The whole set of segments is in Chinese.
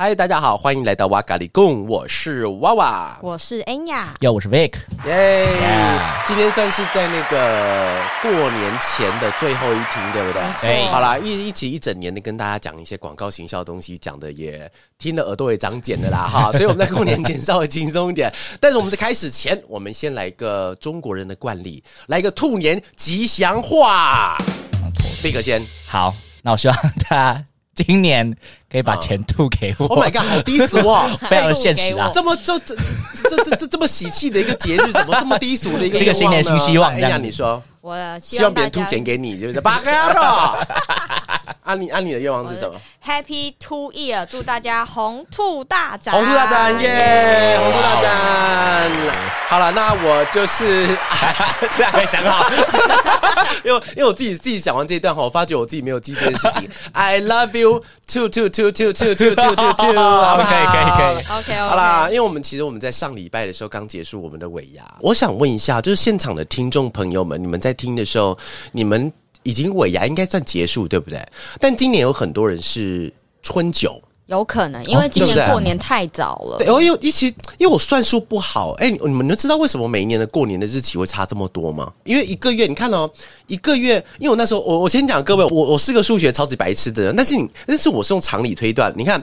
嗨，大家好，欢迎来到瓦咖里贡，我是娃娃，我是恩雅。哟，我是 Vic，耶 Yeah 今天算是在那个过年前的最后一听，对不对？好啦，一一起一整年的跟大家讲一些广告行销的东西，讲的也听了耳朵也长茧的啦哈，所以我们在过年前稍微轻松一点。但是我们在开始前，我们先来一个中国人的惯例，来一个兔年吉祥话。Vic 先。好，那我希望他今年可以把钱吐给我。，Oh my god，好低俗哦！非常的现实啊！这么这这这这这这么喜气的一个节日，怎么这么低俗的一个这个新年新希望哎呀，这样你说我希望别人吐钱给你，是不是？八个了。按 你按你的愿望是什么？Happy Two Year，祝大家红兔大展，红兔大展耶！红兔大展。好了，那我就是，这还没想好，因为因为我自己自己讲完这一段后，我发觉我自己没有记这件事情。I love you two two two two two two two two two，好不好？可以可以可以 OK OK，好啦，因为我们其实我们在上礼拜的时候刚结束我们的尾牙，我想问一下，就是现场的听众朋友们，你们在听的时候，你们已经尾牙应该算结束，对不对？但今年有很多人是春酒。有可能，因为今年过年太早了。对，我有一起，因为我算数不好，哎、你们能知道为什么每一年的过年的日期会差这么多吗？因为一个月，你看哦，一个月，因为我那时候，我我先讲各位，我我是个数学超级白痴的人，但是你，但是我是用常理推断，你看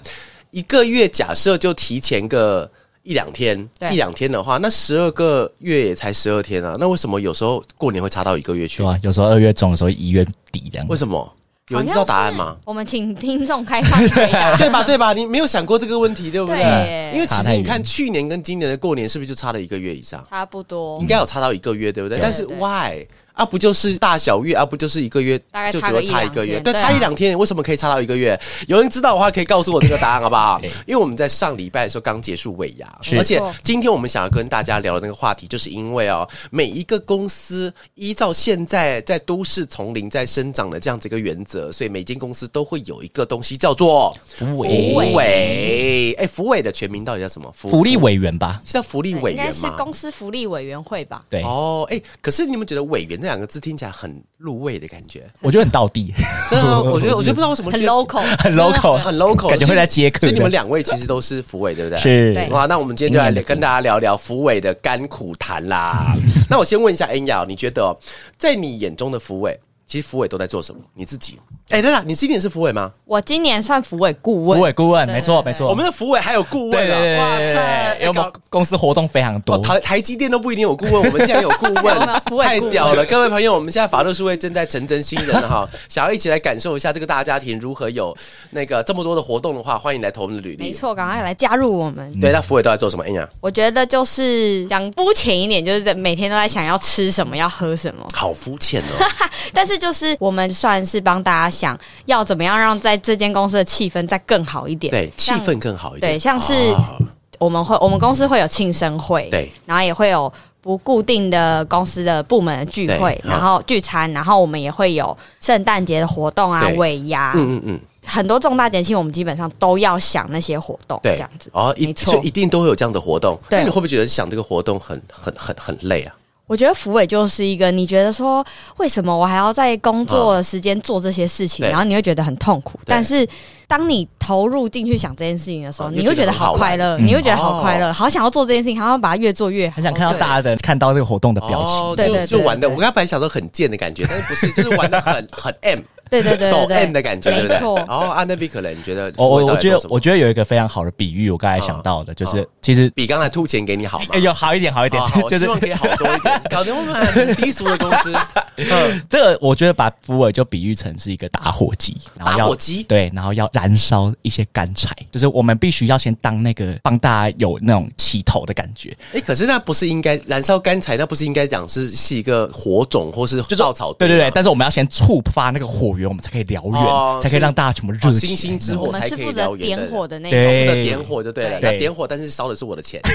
一个月假设就提前个。一两天，一两天的话，那十二个月也才十二天啊。那为什么有时候过年会差到一个月去对？啊，有时候二月中，的时候一月底这样。为什么？有人知道答案吗？我们请听众开放回答。对吧？对吧？你没有想过这个问题，对不对？对因为其实你看，去年跟今年的过年是不是就差了一个月以上？差不多应，该有差到一个月，对不对？对但是 why 啊？不就是大小月啊？不就是一个月？大概就只会差一个月，对，差一两天，为什么可以差到一个月？有人知道的话，可以告诉我这个答案，好不好？因为我们在上礼拜的时候刚结束尾牙，而且今天我们想要跟大家聊的那个话题，就是因为哦，每一个公司依照现在在都市丛林在生长的这样子一个原则，所以每间公司都会有一个东西叫做福福委委。哎，福委的全名到底叫什么？福福利委员吧？是叫福利委员应该？是公司福利委员会吧？对，哦，哎、可是你们觉得“委员”这两个字听起来很入味的感觉？我觉得很道地，对啊，我觉得，我觉得不知道为什么很 local，很 local，很 local，感觉会来接客所以你们两位其实都是福伟，对不对？。是对哇，那我们今天就来跟大家聊聊福伟的甘苦谈啦。那我先问一下恩雅，你觉得、哦、在你眼中的福伟，其实福伟都在做什么？你自己？哎，对了，你今年是福委吗？我今年算福委顾福问，委顾问，没错没错。我们的福委还有顾问啊！哇塞，对，因为我们公司活动非常哦，多，台台积电都不一定有顾问，我们竟然有顾问，太屌了！各位朋友，我们现在法律数位正在成真新人哈，想要一起来感受一下这个大家庭如何有那个这么多的活动的话，欢迎来投我们的履历。没错，赶快来加入我们。对，那福委都在做什么？哎呀，我觉得就是讲肤浅一点，就是在每天都在想要吃什么，要喝什么。好肤浅哦！但是就是我们算是帮大家想要怎么样让在这间公司的气氛再更好一点。对，气氛更好一点。对像是哦我们会我们公司会有庆生会，对，然后也会有不固定的公司的部门的聚会，然后聚餐，然后我们也会有圣诞节的活动啊对、尾牙，嗯嗯嗯，很多重大节庆我们基本上都要想那些活动，对，这样子。哦，一没错就一定都会有这样的活动。对那你会不会觉得想这个活动很很很很累啊？我觉得福伟就是一个，你觉得说为什么我还要在工作的时间做这些事情，对然后你会觉得很痛苦。但是当你投入进去想这件事情的时候，哦你会觉得好快乐，嗯你会觉得好快乐，好想要做这件事情，好想把它越做越好很。想看到大家的看到这个活动的表情。哦，对对对就玩的，我刚才本来想说很贱的感觉，但是不是，就是玩的很 很 M。对对对抖对 M 对，的感觉，对不对？没错然后安德比可能你觉得我我我觉得我我觉得有一个非常好的比喻，我刚才想到的，就是其实比刚才吐钱给你好吗哎？有好一点，好一点 就是希望可以好多一点，搞得我们很低俗的公司。嗯这个，我觉得把福尔就比喻成是一个打火机，然后要打火机对，然后要燃烧一些干柴，就是我们必须要先当那个帮大家有那种起头的感觉，哎，可是那不是应该燃烧干柴？那不是应该讲是是一个火种或是就稻草？对对对，但是我们要先触发那个火源，我们才可以燎原，哦才可以让大家全部热哦起来。星星之火我们才可以是负责燎原点火的那对个。负责点火就对了，对那点火，但是烧的是我的钱。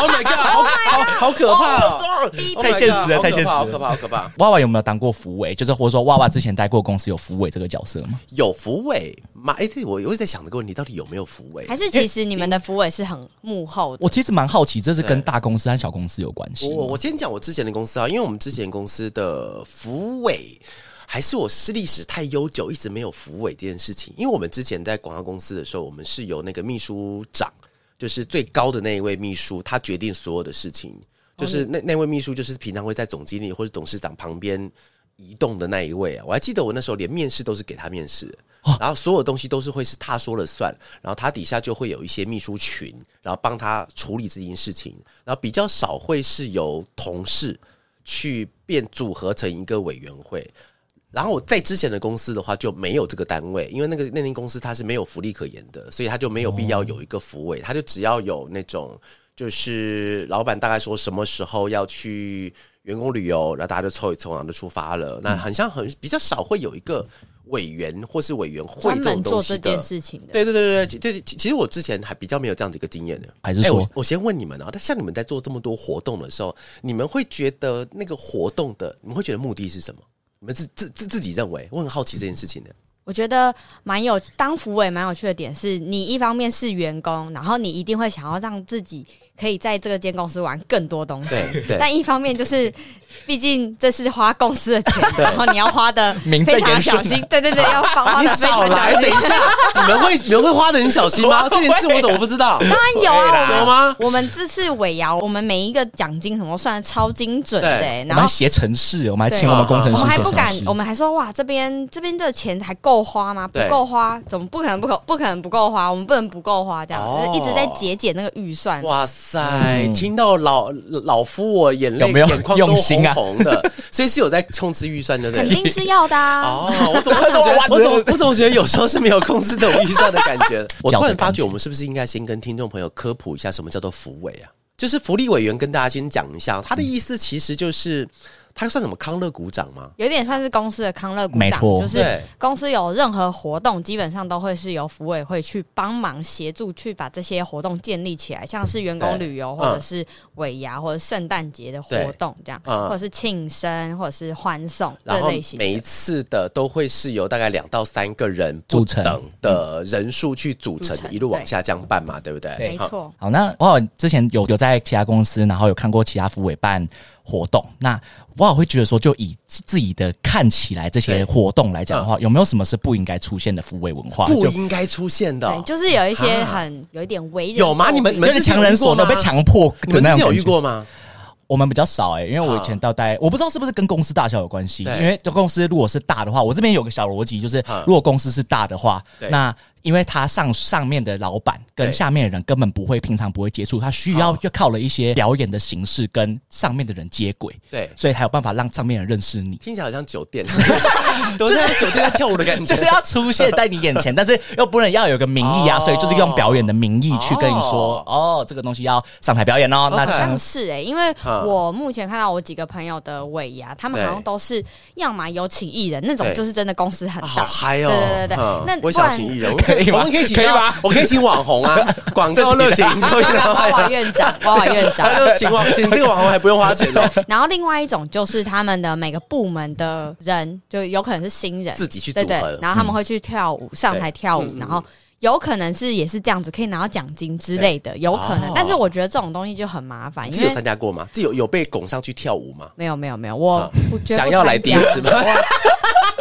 Oh my god！好好好可怕哦！Oh my 太现实了，好可太现实了好可怕，好可怕！娃娃有没有当过福委？就是或者说娃娃之前待过公司有福委这个角色吗？有福委妈，哎，对我我一直在想这个问题，到底有没有福委？还是其实你们的福委是很幕后的，我其实蛮好奇，这是跟对大公司和小公司有关系。我我我先讲我之前的公司啊，因为我们之前公司的福委还是我是历史太悠久，一直没有扶委这件事情？因为我们之前在广告公司的时候，我们是由那个秘书长，就是最高的那一位秘书，他决定所有的事情。就是那那位秘书，就是平常会在总经理或者董事长旁边移动的那一位啊。我还记得我那时候连面试都是给他面试，然后所有东西都是会是他说了算，然后他底下就会有一些秘书群，然后帮他处理这件事情，然后比较少会是由同事去变组合成一个委员会。然后我在之前的公司的话就没有这个单位，因为那个那间公司它是没有福利可言的，所以他就没有必要有一个福委，他就只要有那种就是老板大概说什么时候要去员工旅游，然后大家就凑一凑，然后就出发了。那很像很比较少会有一个委员或是委员会专这种门做这东西的件。事情的。对对对对对，对，其其实我之前还比较没有这样子一个经验的。哎、还是说我我先问你们啊，但像你们在做这么多活动的时候，你们会觉得那个活动的，你们会觉得目的是什么？你们自自自自己认为，我很好奇这件事情的。我觉得蛮有当服委蛮有趣的点是，你一方面是员工，然后你一定会想要让自己可以在这个间公司玩更多东西。对对 但一方面就是，毕竟这是花公司的钱，然后你要花的非常小心。对对对，要花 花你的非常少来，小心。等一下，你们会你们会花的很小心吗？这件事我怎么不知道？当然有啊，我们有吗？我们这次尾牙，我们每一个奖金什么算的超精准的、欸，然后我们还写程式，我们还请我们工程师我师们还不敢我们还说哇，这边这边的钱还够花吗？不够花，怎么不可能不可不可能不够花？我们不能不够花，这样、哦就是一直在节俭那个预算。哇塞！嗯听到老老夫我眼泪有没有眼眶都用心啊红红的，所以是有在控制预算，对不对？肯定是要的啊！哦，我怎么 我怎么我怎么我总觉得有时候是没有控制这种预算的感觉？我突然发觉，我们是不是应该先跟听众朋友科普一下什么叫做福委啊？就是福利委员，跟大家先讲一下，他的意思其实就是他算什么康乐股长吗？有点算是公司的康乐股长，没错。就是对。公司有任何活动，基本上都会是由服委会去帮忙协助，去把这些活动建立起来，像是员工对旅游，嗯或者是尾牙，或者圣诞节的活动这样，嗯。或者是庆生，或者是欢送然后这类型的。每一次的都会是由大概两到三个人不组成等的人数去组成组，成一路往下这样办嘛，对不对？好没错，好，那我好之前有有在其他公司，然后有看过其他服委办活动，那我好会觉得说，就以自己的看起来这些活动来讲的话，有没有什么是不应该出现的副委文化？不就应该出现的。就是有一些啊很有一点为人有吗你们你们是强人所难，被强迫你们之前有。遇过吗？我们比较少哎、因为我以啊前到待，我不知道是不是跟公司大小有关系。因为这公司如果是大的话，我这边有个小逻辑，就是啊如果公司是大的话，那因为他上上面的老板跟下面的人根本不会平常不会接触，他需要啊要靠了一些表演的形式跟上面的人接轨，对，所以才有办法让上面的人认识你。听起来好像酒店，都是在酒店在跳舞的感觉，就是要出现在你眼前，但是又不能要有个名义啊，哦。所以就是用表演的名义去跟你说，哦，这个东西要上台表演哦。那 OK 这样像是哎、因为嗯。我目前看到我几个朋友的尾牙，他们好像都是要么有请艺人，那种就是真的公司很啊大，好嗨哦！对对对那我想请艺人，可以吗我们可以请到可以吧？我可以请网红啊，广告热情就娃娃院长，娃娃院长。他。就请网请这个网红还不用花钱哦，然后另外一种就是他们的每个部门的人，就有可能是新人，自己去组对合。对，，然后他们会去跳舞，上台跳舞嗯，然后有可能是也是这样子，可以拿到奖金之类的，有可能哦。但是我觉得这种东西就很麻烦，你有因为参加过吗？自己有有被拱上去跳舞吗？没有没有没有，我啊我绝对不想要来参加第一次吗？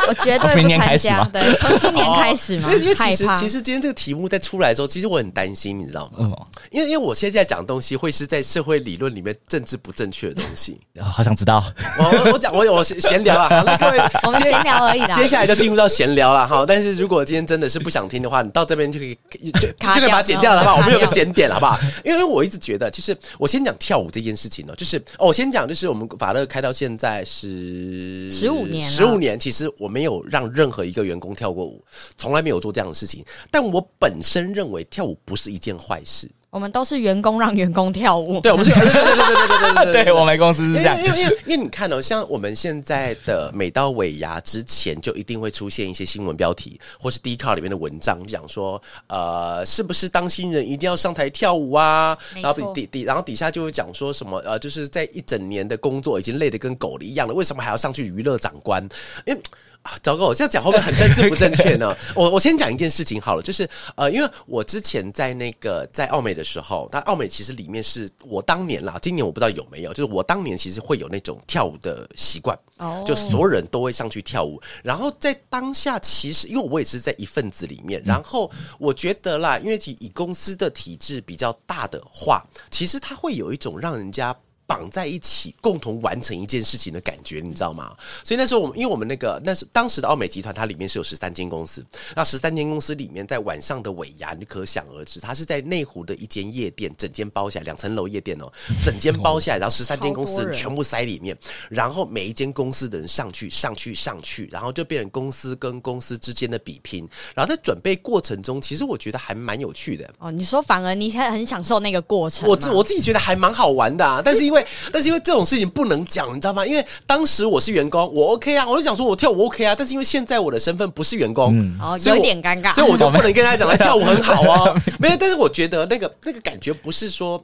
我绝对不参年开始吗，加对，从今年开始嘛因为因为，害。其实其实今天这个题目在出来的时候，其实我很担心，你知道吗？嗯，因为因为我现在讲的东西会是在社会理论里面政治不正确的东西。好想知道。我我我讲我有我闲闲聊了，好，那各位 我们闲聊而已啦。接下来就进入到闲聊了哈。但是如果今天真的是不想听的话，你到这边就可以就就可以把它剪掉了，好不好？我们有个剪点，好不好？因为我一直觉得，其实我先讲跳舞这件事情呢，就是哦，我先讲，就是我们法乐开到现在是十五年了十五年，其实我没有让任何一个员工跳过舞，从来没有做这样的事情。但我本身认为跳舞不是一件坏事。我们都是员工，让员工跳舞。对，我们是，对对对对对对 对，我们公司是这样。因为因为因为你看哦，像我们现在的每到尾牙之前，就一定会出现一些新闻标题，或是 d 卡里面的文章，讲说，呃，是不是当新人一定要上台跳舞啊？然后底底，然后底下就会讲说什么，呃，就是在一整年的工作已经累得跟狗一样了，为什么还要上去娱乐长官？因为。啊，糟糕，我这样讲会不会很政治不正确呢？我我先讲一件事情好了，就是呃，因为我之前在那个在澳美的时候，但澳美其实里面是我当年啦，今年我不知道有没有，就是我当年其实会有那种跳舞的习惯，哦就所有人都会上去跳舞，然后在当下其实因为我也是在一份子里面，然后我觉得啦，因为以以公司的体制比较大的话，其实它会有一种让人家。绑在一起，共同完成一件事情的感觉，你知道吗？所以那时候我们，因为我们那个那是当时的奥美集团，它里面是有十三间公司，那十三间公司里面，在晚上的尾牙，你可想而知，它是在内湖的一间夜店，整间包下来，两层楼夜店哦，整间包下来，然后十三间公司人全部塞里面，然后每一间公司的人上去，上去，上去，然后就变成公司跟公司之间的比拼，然后在准备过程中，其实我觉得还蛮有趣的。哦，你说反而你现在很享受那个过程，我自我自己觉得还蛮好玩的、啊，但是因为但是因为这种事情不能讲，你知道吗？因为当时我是员工，我 OK 啊，我就想说我跳舞 OK 啊，但是因为现在我的身份不是员工，哦有点尴尬所以我就不能跟大家讲，他，跳舞很好啊。没有，但是我觉得那个那个感觉不是说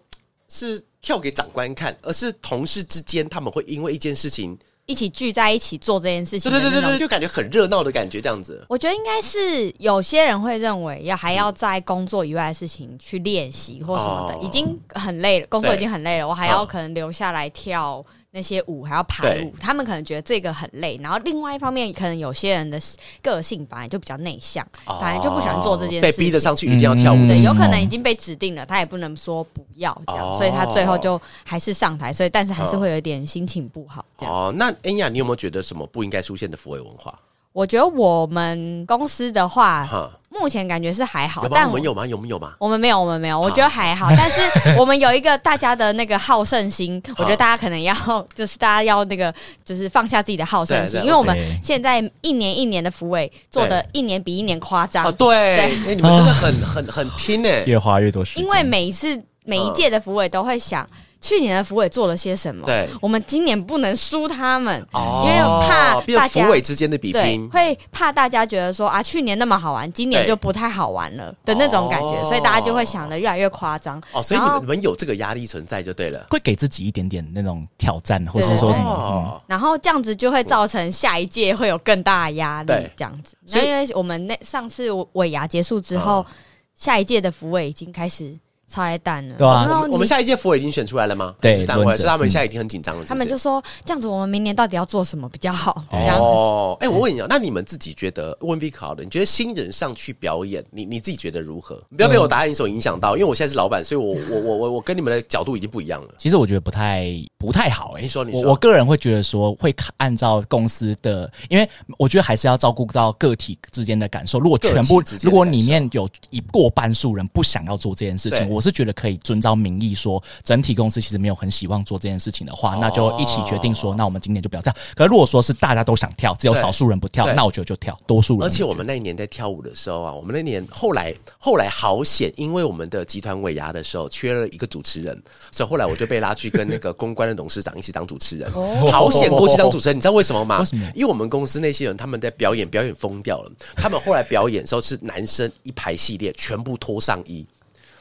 是跳给长官看，而是同事之间他们会因为一件事情，一起聚在一起做这件事情对对对对对，就感觉很热闹的感觉，这样子。我觉得应该是有些人会认为要还要在工作以外的事情去练习或什么的，哦。已经很累了，工作对已经很累了，我还要嗯可能留下来跳那些舞，还要排舞，他们可能觉得这个很累。然后另外一方面，可能有些人的个性本来就比较内向，本来就不喜欢做这件事被，逼得上去一定要跳舞嗯对，有可能已经被指定了，他也不能说不要这样，哦所以他最后就还是上台，所以但是还是会有一点心情不好这样。哦，那恩雅，你有没有觉得什么不应该出现的抚慰文化？我觉得我们公司的话，哈，目前感觉是还好有，但我们有吗？有没有吗？我们没有，我们没有，我觉得还好。但是我们有一个大家的那个好胜心，我觉得大家可能要，就是大家要那个，就是放下自己的好胜心，因为我们对现在一年一年的福委做的一年比一年夸张。哦，，对，你们真的很很很拼哎，越花越多时间，因为每一次每一届的福委都会想，去年的福委做了些什么，对。我们今年不能输他们，哦因为怕变大家之间的比对拼，，会怕大家觉得说啊，去年那么好玩，今年就不太好玩了的那种感觉，哦。所以大家就会想的越来越夸张。哦，所以你们你们有这个压力存在就对了。会给自己一点点那种挑战，或对。是说什么，哦，然后这样子就会造成下一届会有更大的压力，这样子。那因为我们那上次尾牙结束之后，下一届的福委已经开始超爱蛋了，对啊然后我们下一届佛已经选出来了吗？对十三位，轮着所以他们现在已经很紧张了。他们就说这样子，我们明年到底要做什么比较好？然后哦，哎，我问你啊，那你们自己觉得问 V 考的，你觉得新人上去表演，你你自己觉得如何？不要被我答案所影响到，因为我现在是老板，所以我 我我我我跟你们的角度已经不一样了。其实我觉得不太不太好哎、你说你说我我个人会觉得说会看按照公司的，因为我觉得还是要照顾到个体之间的感受。如果全部个体之间的如果里面有一过半数人不想要做这件事情，对我是觉得可以遵照民意说，整体公司其实没有很希望做这件事情的话，那就一起决定说，那我们今年就不要跳。可是如果说是大家都想跳，只有少数人不跳，那我觉得就跳，多数人而且我们那一年在跳舞的时候啊，我们那年后来后来好险，因为我们的集团尾牙的时候缺了一个主持人，所以后来我就被拉去跟那个公关的董事长一起当主持人。好险过去当主持人，你知道为什么吗？为什么因为我们公司那些人他们在表演，表演疯掉了。他们后来表演的时候是男生一排系列，全部脱上衣。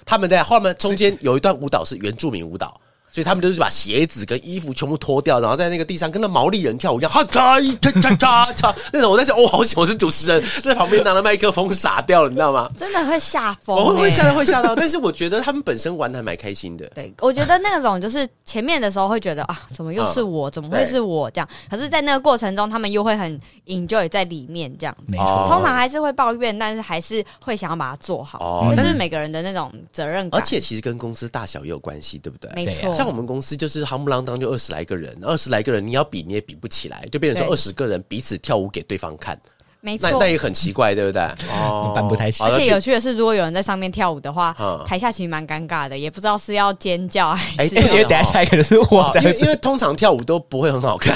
他们在后面中间有一段舞蹈是原住民舞蹈。所以他们就是把鞋子跟衣服全部脱掉，然后在那个地上跟那毛利人跳舞一样，哈嚓嚓嚓嚓嚓那种。我在想，哦，好险我是主持人，在旁边拿了麦克风傻掉了，你知道吗？真的会吓疯、我会会欸吓到会吓到，但是我觉得他们本身玩的还蛮开心的。对，我觉得那种就是前面的时候会觉得啊，怎么又是我？怎么会是我这样？可是，在那个过程中，他们又会很 enjoy 在里面这样子。没哦错。通常还是会抱怨，但是还是会想要把它做好。哦但是这是每个人的那种责任感。而且其实跟公司大小也有关系，对不对？没错，像我们公司就是夯不啷当就二十来个人，二十来个人你要比你也比不起来，就变成说二十个人彼此跳舞给对方看，没错那那。也很奇怪，对不对？哦搬不太起来而且有趣的是，如果有人在上面跳舞的话嗯，台下其实蛮尴尬的，也不知道是要尖叫还是因为等下下一个人是我因为因为通常跳舞都不会很好看。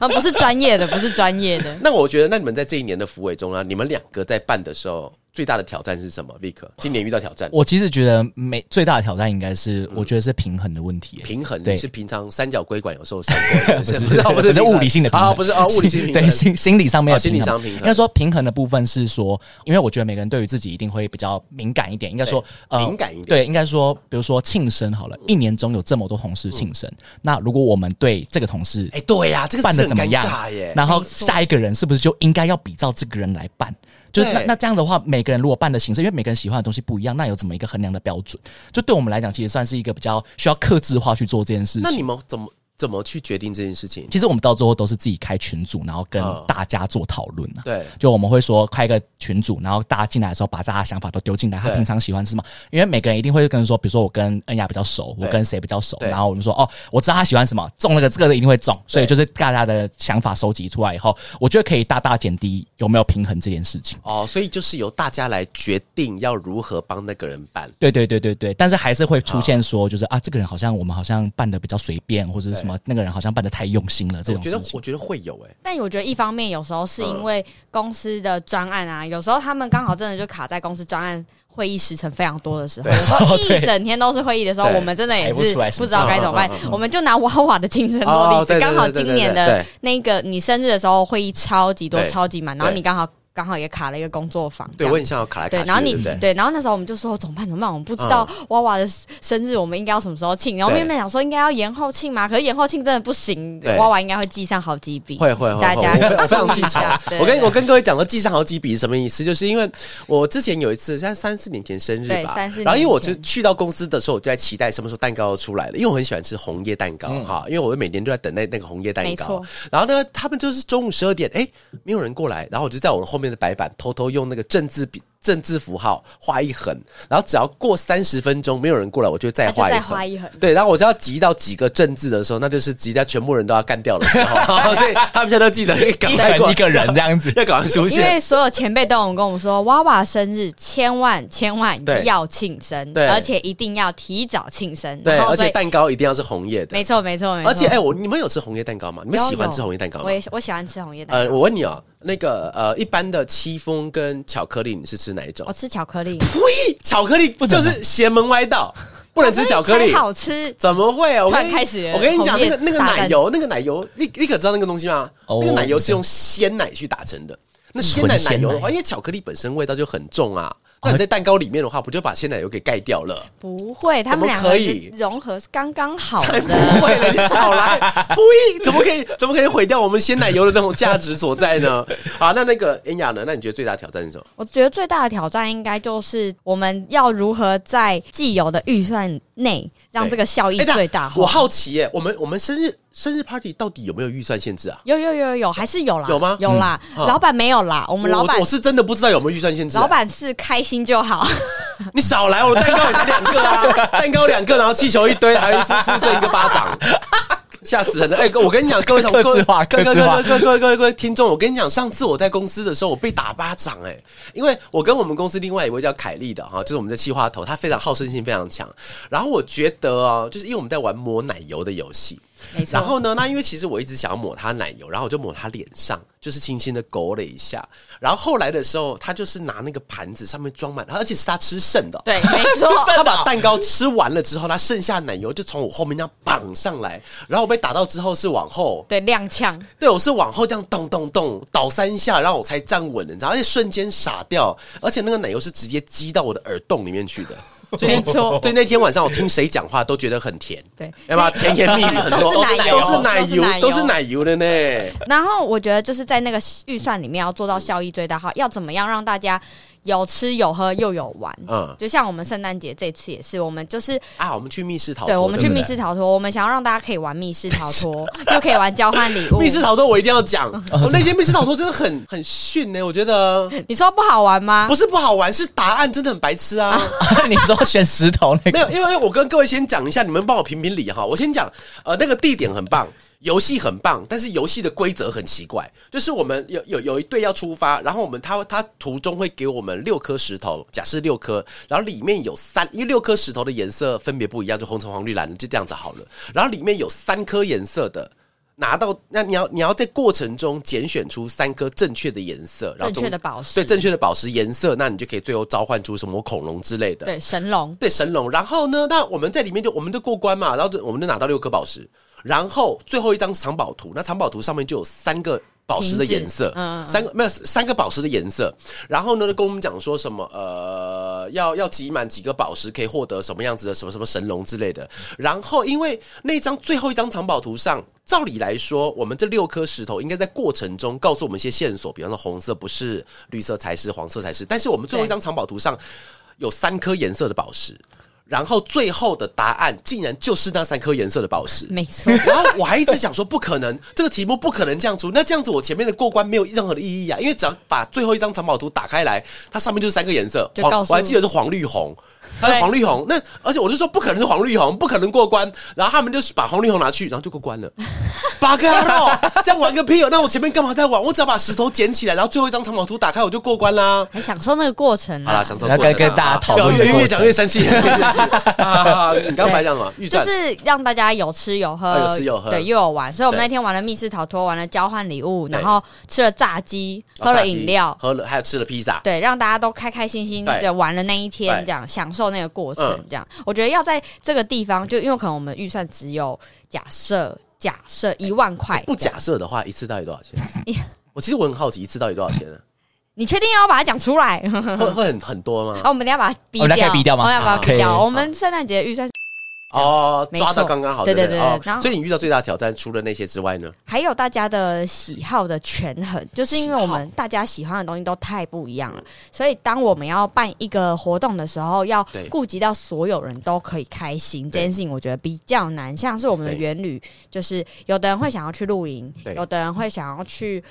啊，不是专业的，不是专业的。那我觉得，那你们在这一年的福委中啊，你们两个在办的时候，最大的挑战是什么？Vic，今年遇到挑战，我其实觉得每最大的挑战应该是，我觉得是平衡的问题。平衡对是平常三角规管有受伤，不是不是不不是是物理性的平衡啊，不是啊，物理性平衡对心心理上面有心理的平衡。上平衡应该说平衡的部分是说，因为我觉得每个人对于自己一定会比较敏感一点。应该说呃敏感一点对，应该说，比如说庆生好了，一年中有这么多同事庆生，那如果我们对这个同事哎，对呀，这个办的怎么样耶？然后下一个人是不是就应该要比照这个人来办？就是那那这样的话，每个人如果办的形式，因为每个人喜欢的东西不一样，那有怎么一个衡量的标准？就对我们来讲，其实算是一个比较需要克制化去做这件事情。那你们怎么怎么去决定这件事情？其实我们到最后都是自己开群组，然后跟嗯大家做讨论啊。对就我们会说开一个群组，然后大家进来的时候把大家想法都丢进来，他平常喜欢吃什么？因为每个人一定会跟人说，比如说我跟恩雅比较熟，我跟谁比较熟，然后我们说哦，我知道他喜欢什么，中那个这个一定会中，所以就是大家的想法收集出来以后，我觉得可以大大减低有没有平衡这件事情。哦，所以就是由大家来决定要如何帮那个人办。对对对对对，但是还是会出现说，就是啊，这个人好像我们好像办的比较随便，或者是什么，那个人好像办的太用心了，这我觉得种事情。我觉得会有哎，但我觉得一方面有时候是因为公司的专案啊，有时候他们刚好真的就卡在公司专案会议时程非常多的时候，有时候 一整天都是会议的时候，我们真的也是不知道该怎么办。我们就拿娃娃的精神做例子，刚好今年的那个你生日的时候会议超级多超级满，然后你刚好刚好也卡了一个工作坊，对我很像要卡来卡然后你对然后那时候我们就说怎么办？怎么办？我们不知道娃娃的生日，我们应该要什么时候庆？然后对妹妹想说应该要延后庆嘛，可是延后庆真的不行对，娃娃应该会记上好几笔。会会会，大家非常记仇一下。对我跟对我跟各位讲说记上好几笔是什么意思？就是因为我之前有一次，现在三四年前生日吧，对三四年然后因为我就去到公司的时候，我就在期待什么时候蛋糕要出来了，因为我很喜欢吃红叶蛋糕哈，因为我每年都在等那那个红叶蛋糕。然后呢，他们就是中午十二点，哎，没有人过来，然后我就在我的后面的白板偷偷用那个正字笔。正字符号画一横，然后只要过三十分钟没有人过来，我就再画一横。一横。对，然后我就要集到几个正字的时候，那就是集在全部人都要干掉的时候，所以他们现在都记得赶一快过来人一个人这样子。要赶快出因现。为所有前辈都有跟我们说，娃娃生日千万千万要庆生，对而且一定要提早庆生。对，而且蛋糕一定要是红叶的没。错没错没错。而且，哎，我你们有吃红叶蛋糕吗？你们喜欢吃有红叶蛋糕吗我？也我喜欢吃红叶蛋呃，糕。我问你哦，那个呃，一般的戚风跟巧克力，你是吃哪一种我？吃巧克力，呸！巧克力不就是邪门歪道，不能吃巧克力才。好吃。怎么会啊？我突然跟你开始我跟你讲，那个那个奶油，那个奶油，你你可知道那个东西吗？哦那个奶油是用鲜奶去打成的。那鲜奶纯鲜奶奶油的话，因为巧克力本身味道就很重啊，那你在蛋糕里面的话，不就把鲜奶油给盖掉了？不会，他们两个可以融合是刚刚好才不。会了，你少来！呸！怎么可以怎么可以毁掉我们鲜奶油的那种价值所在呢？好，那那个恩雅呢？那你觉得最大的挑战是什么？我觉得最大的挑战应该就是我们要如何在既有的预算内让这个效益最大化。我好奇耶，我们我们生日生日 party 到底有没有预算限制啊？有有有有，还是有啦？有吗有啦，嗯老板没有啦，我们老板我我是真的不知道有没有预算限制啊。老板是开心就好。你少来，我的蛋糕也才两个啊，蛋糕两个，然后气球一堆，还附附赠一个巴掌。吓死人了！哎、我跟你讲，各位同各各位客制化各位各位各位各位听众，我跟你讲，上次我在公司的时候，我被打巴掌哎、因为我跟我们公司另外一位叫凯丽的哈，就是我们的企划头，他非常好胜心非常强。然后我觉得哦，就是因为我们在玩抹奶油的游戏，没错，然后呢，那因为其实我一直想要抹他奶油，然后我就抹他脸上，就是轻轻的勾了一下。然后后来的时候，他就是拿那个盘子上面装满，而且是他吃剩的。对，没错，他把蛋糕吃完了之后，他剩下奶油就从我后面这样绑上来，然后我被打到之后是往后，对踉跄，对我是往后这样咚咚咚倒三下，然后我才站稳的，你知道，而且瞬间傻掉，而且那个奶油是直接击到我的耳洞里面去的。没错。对那天晚上我听谁讲话都觉得很甜，对。要不要？甜言蜜语很多，都是奶油。都是奶油，都是奶油。都是奶油的呢。然后我觉得就是在那个预算里面要做到效益最大化，要怎么样让大家有吃有喝又有玩。嗯就像我们圣诞节这次也是，我们就是啊，我们去密室逃脱，对我们去密室逃脱，我们想要让大家可以玩密室逃脱，又可以玩交换礼物。密室逃脱我一定要讲，我那间密室逃脱真的很 很逊呢、我觉得你说不好玩吗？不是不好玩，是答案真的很白痴啊。你说选石头那没有，个，因为因为我跟各位先讲一下，你们帮我评评理哈。我先讲，呃，那个地点很棒，游戏很棒，但是游戏的规则很奇怪。就是我们有有有一队要出发，然后我们他他途中会给我们六颗石头，假设六颗，然后里面有三，因为六颗石头的颜色分别不一样，就红橙黄绿蓝，就这样子好了。然后里面有三颗颜色的。拿到，那你要你要在过程中拣选出三颗正确的颜色，然后正确的宝石，对正确的宝石颜色，那你就可以最后召唤出什么恐龙之类的。对神龙，对神龙，然后呢，那我们在里面就我们就过关嘛，然后就我们就拿到六颗宝石，然后最后一张藏宝图，那藏宝图上面就有三个。宝石的颜色，嗯三个没有三个宝石的颜色，然后呢，跟我们讲说什么呃，要要集满几个宝石可以获得什么样子的什么什么神龙之类的。然后因为那张最后一张藏宝图上，照理来说，我们这六颗石头应该在过程中告诉我们一些线索，比方说红色不是，绿色才是，黄色才是。但是我们最后一张藏宝图上有三颗颜色的宝石。然后最后的答案竟然就是那三颗颜色的宝石，没错。然后我还一直想说不可能，这个题目不可能这样出。那这样子我前面的过关没有任何的意义啊，因为只要把最后一张藏宝图打开来，它上面就是三个颜色，黄我还记得是黄绿红。它是黄绿红，那而且我就说不可能是黄绿红，不可能过关。然后他们就是把黄绿红拿去，然后就过关了。巴卡肉，这样玩个屁哦！那我前面干嘛在玩？我只要把石头捡起来，然后最后一张藏宝图打开，我就过关啦。还享受那个过程啊好啦，！享受要过程啊跟跟大家讨论越越讲越生气。越生气啊你刚刚白讲什么？就是让大家有吃有喝，啊有吃有喝对，又有玩。所以我们那天玩了密室逃脱，玩了交换礼物，然后吃了炸鸡，喝了饮料，喝了还有吃了披萨。对，让大家都开开心心对的玩了那一天，这样享受那个过程嗯，这样。我觉得要在这个地方，就因为可能我们预算只有假设假设一万块，不假设的话，一次到底多少钱？我其实我很好奇，一次到底多少钱呢？你确定要把它讲出来？会会很很多吗？啊，我们等下把它逼掉，掉吗我们要把它好逼掉。我们圣诞节预算哦，抓到刚刚好，对对对对然后所以你遇到最大的挑战，除了那些之外呢？还有大家的喜好的权衡，就是因为我喜们大家喜欢的东西都太不一样了，所以当我们要办一个活动的时候，要对顾及到所有人都可以开心，这件事情我觉得比较难。像是我们的对原旅，就是有的人会想要去露营，有的人会想要去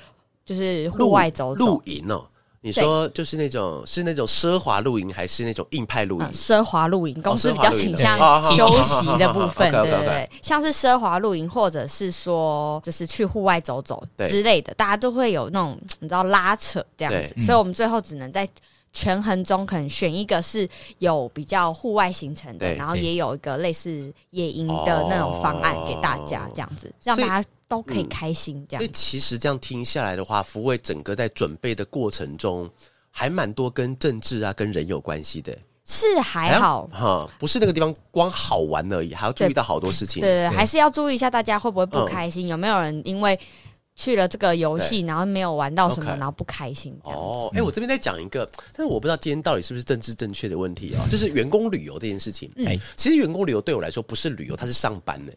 就是户外走走露。营哦。你说就是那种是那种奢华露营，还是那种硬派露营？嗯，？奢华露营公司比较倾向休息的部分，对对对，像是奢华露营，或者是说就是去户外走走之类的，大家都会有那种你知道拉扯这样子，所以我们最后只能在权衡中可能选一个是有比较户外行程的，然后也有一个类似野营的那种方案给大家，这样子让大家都可以嗯开心这样所以。其实这样听下来的话，福卫整个在准备的过程中，还蛮多跟政治啊、跟人有关系的。是还好，哈，不是那个地方光好玩而已，还要注意到好多事情。对还是要注意一下大家会不会不嗯开心，有没有人因为去了这个游戏，然后没有玩到什么然后不开心这样子。哦，哎、我这边再讲一个，但是我不知道今天到底是不是政治正确的问题啊、就是员工旅游这件事情。嗯哎其实员工旅游对我来说不是旅游，它是上班呢、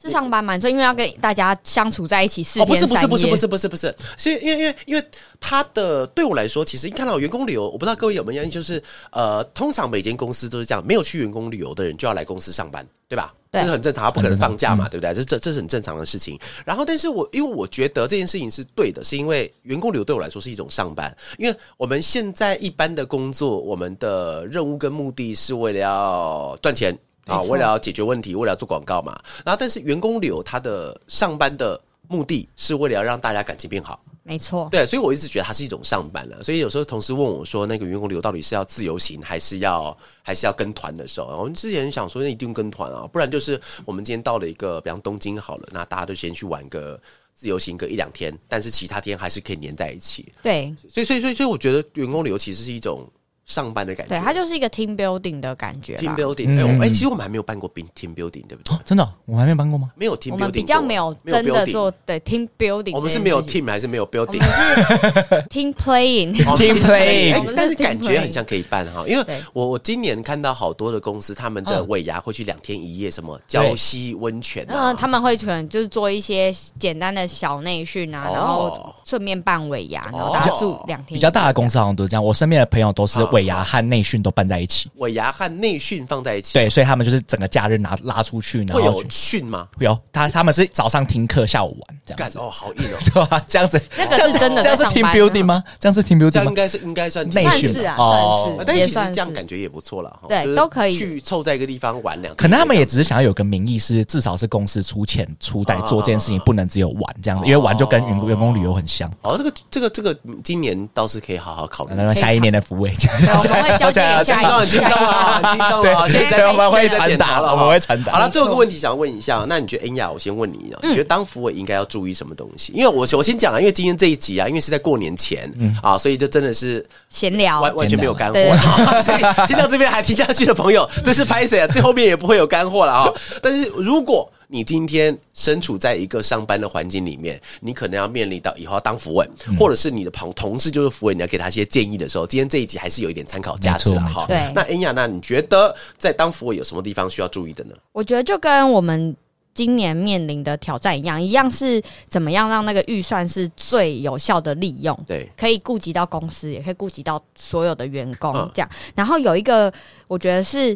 是上班嘛？所以因为要跟大家相处在一起四哦，天不是不是不是不是不是不是，所以因为因为因为他的对我来说，其实一看到员工旅游，我不知道各位有没有印象，就是呃，通常每间公司都是这样，没有去员工旅游的人就要来公司上班，对吧？这是很正常，他不可能放假嘛，很对不对？这这这是很正常的事情。然后，但是我因为我觉得这件事情是对的，是因为员工旅游对我来说是一种上班，因为我们现在一般的工作，我们的任务跟目的是为了要赚钱。啊，为了要解决问题，为了要做广告嘛。然后，但是员工旅游它的上班的目的是为了要让大家感情变好。没错，对，所以我一直觉得它是一种上班了。所以有时候同事问我说，那个员工旅游到底是要自由行还是要还是要跟团的时候，我们之前想说那一定跟团啊，不然就是我们今天到了一个，比方东京好了，那大家都先去玩个自由行个一两天，但是其他天还是可以黏在一起。对所以，所以，所以，所以我觉得员工旅游其实是一种上班的感觉。对，它就是一个 team building 的感觉 team。building。哎、其实我们还没有办过 team building，对不对？哦真的哦，我还没有办过吗？没有 team building，我们比较过没有真的做对 team building，我们是没有 team 还是没有 building？们是 team playing。但是感觉很像可以办哈，因为我我今年看到好多的公司，他们的嗯尾牙会去两天一夜，什么礁溪温泉啊嗯，，他们会可能就是做一些简单的小内训啊，哦然后顺便办尾牙，然后大家住两天一夜。比较大的公司好像都是这样，我身边的朋友都是啊尾牙和内训都办在一起。尾牙和内训放在一起，对，所以他们就是整个假日拿拉出去，然会有去训吗？有他他们是早上听课，下午玩这样子，哦，好硬哦，对吧？这样子，那个这样子是真的这样是 team 班 building 吗？这样是 team 这 building 吗？样应该是应该算内训是啊，哦算是，也但是其实算是这样感觉也不错了，哈对就是都可以去凑在一个地方玩两天，可能他们也只是想要有个名义，是至少是公司出钱出代做这件事情，不能只有玩这样子，因为玩就跟员员工旅游很像。哦，这个这个这个，今年倒是可以好好考虑。那么下一年的福卫，对我们会交接给下轻松很轻松啊，很 轻松啊。现在对我们会传达了，我们会传达好了，最后一个问题想问一下，那你觉得恩雅，我先问你，你觉得当服委应该要注意什么东西？因为我我先讲啊，因为今天这一集啊，因为是在过年前啊，所以就真的是闲聊，完完全没有干货 所以听到这边还听下去的朋友，这是拍谁啊？最后面也不会有干货了啊。但是如果你今天身处在一个上班的环境里面，你可能要面临到以后要当服委，或者是你的朋同事就是服委，你要给他一些建议的时候，今天这一集还是有一点参考价值了哈。对那恩雅，那你觉得在当服委有什么地方需要注意的呢？我觉得就跟我们今年面临的挑战一样，一样是怎么样让那个预算是最有效的利用，对，可以顾及到公司，也可以顾及到所有的员工嗯这样。然后有一个，我觉得是。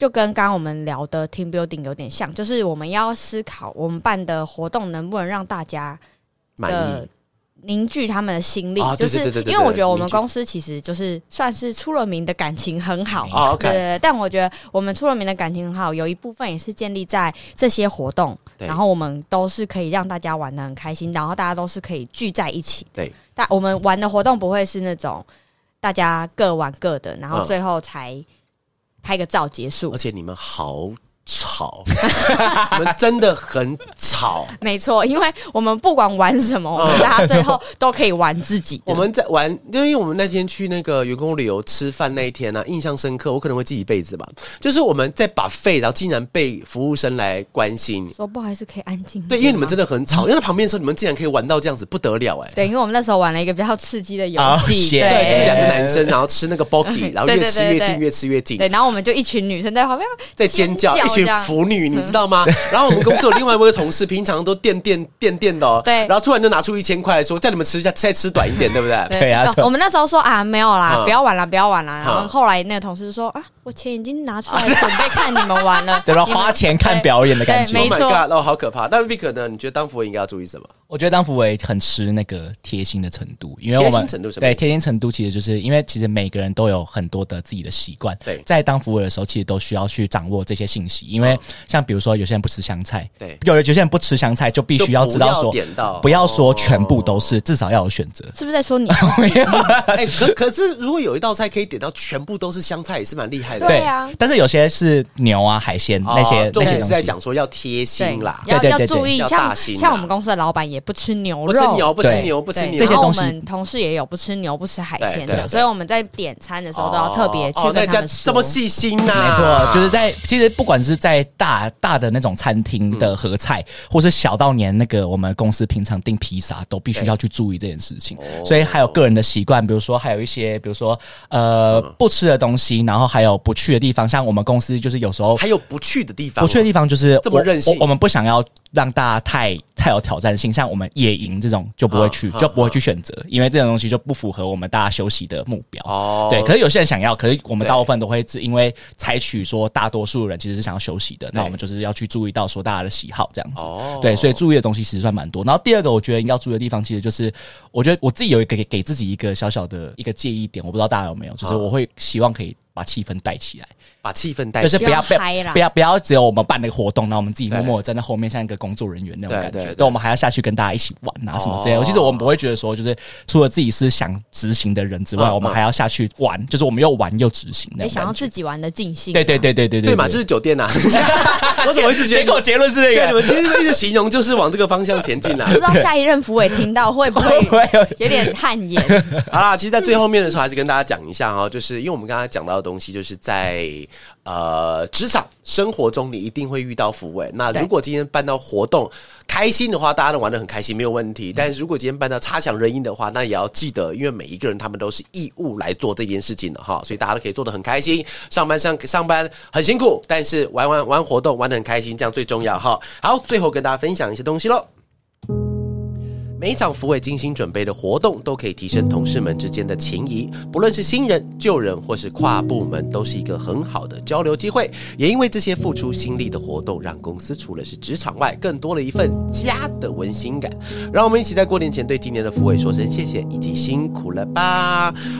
就跟刚刚我们聊的 team building 有点像，就是我们要思考我们办的活动能不能让大家的凝聚他们的心力，啊就是因为我觉得我们公司其实就是算是出了名的感情很好，对。但我觉得我们出了名的感情很好，有一部分也是建立在这些活动，然后我们都是可以让大家玩的很开心，然后大家都是可以聚在一起。对，但我们玩的活动不会是那种大家各玩各的，然后嗯最后才拍个照结束而。且你们好吵，我们真的很吵。没错，因为我们不管玩什么，我们大家最后都可以玩自己。我们在玩，因为我们那天去那个员工旅游吃饭那一天呢、印象深刻，我可能会记一辈子吧。就是我们在把费，然后竟然被服务生来关心。说不好意思，可以安静。对，因为你们真的很吵，因为在旁边的时候，你们竟然可以玩到这样子，不得了哎、对，因为我们那时候玩了一个比较刺激的游哦戏，谢对，就是两个男生，然后吃那个 b o k y 然后越吃越近，越吃越近，对，然后我们就一群女生在旁边在尖叫，一群腐女，你知道吗？然后我们公司有另外一位同事，平常都垫垫垫垫的哦，对然后突然就拿出一千块说叫你们吃一下，再吃短一点，对不对？对 啊我们那时候说啊，没有啦，嗯不要玩了，不要玩了。然后嗯后来那个同事说啊，我钱已经拿出来准备看你们玩了，对吧？花钱看表演的感觉没。Oh my 错 god，哦，好可怕！那 Vic 呢？你觉得当服务应该要注意什么？我觉得当服委很吃那个贴心的程度，因为我们程度什么意思对贴心程度其实就是因为其实每个人都有很多的自己的习惯，对在当服委的时候，其实都需要去掌握这些信息，因为像比如说有些人不吃香菜，对有有些人不吃香菜，就必须要知道说要点到不要说全部都是，至少要有选择。是不是在说你？哎、可可是如果有一道菜可以点到全部都是香菜，也是蛮厉害的。对啊但是有些是牛啊、海鲜哦那些重那些东西。点是在讲说要贴心啦，要对对对要注意，要像大心啊像我们公司的老板也不吃牛肉，不吃牛，不吃牛，不吃牛，这些东西。我们同事也有不吃牛、不吃海鲜的，所以我们在点餐的时候都要特别去跟他们家这么。细心呐、没错，就是在其实不管是在大大的那种餐厅的合菜，或是小到连那个我们公司平常订披萨，都必须要去注意这件事情。所以还有个人的习惯，比如说还有一些，比如说呃不吃的东西，然后还有不去的地方，像我们公司就是有时候还有不去的地方，不去的地方就是这么任性。我我们不想要让大家太太有挑战性，像我们野营这种就不会去，就不会去选择，因为这种东西就不符合我们大家休息的目标。哦对，可是有些人想要，可是我们大部分都会是因为采取说大多数人其实是想要休息的，那我们就是要去注意到说大家的喜好这样子。哦对，所以注意的东西其实算蛮多。然后第二个，我觉得要注意的地方，其实就是我觉得我自己有一个给给自己一个小小的一个介意点，我不知道大家有没有，就是嗯我会希望可以把气氛带起来。把气氛带起来。就是不要不要不要不要只有我们办那个活动，然后我们自己默默的站在后面，像一个工作人员那种感觉。对对对对，我们还要下去跟大家一起玩啊什么之类的。哦其实我们不会觉得说，就是除了自己是想执行的人之外，嗯我们还要下去玩，就是我们又玩又执行那也想要。自己玩的尽兴。对对对对对对嘛，就是酒店呐、我怎么一直觉得结果结论是那个你个，们其实一直形容就是往这个方向前进啦不。知道下一任副委听到会不会 有有点汗颜？好啦，其实，在最后面的时候，还是跟大家讲一下哈，就是因为我们刚才讲到的东西，就是在呃职场生活中，你一定会遇到抚慰。那如果今天办到活动开心的话，大家都玩的很开心，没有问题。但是如果今天办到差强人意的话，那也要记得，因为每一个人他们都是义务来做这件事情的哈，所以大家都可以做的很开心。上班上上班很辛苦，但是玩玩玩活动玩的很开心，这样最重要哈。好，最后跟大家分享一些东西喽。每一场福伟精心准备的活动，都可以提升同事们之间的情谊。不论是新人、旧人，或是跨部门，都是一个很好的交流机会。也因为这些付出心力的活动，让公司除了是职场外，更多了一份家的温馨感。让我们一起在过年前对今年的福伟说声谢谢，以及辛苦了吧。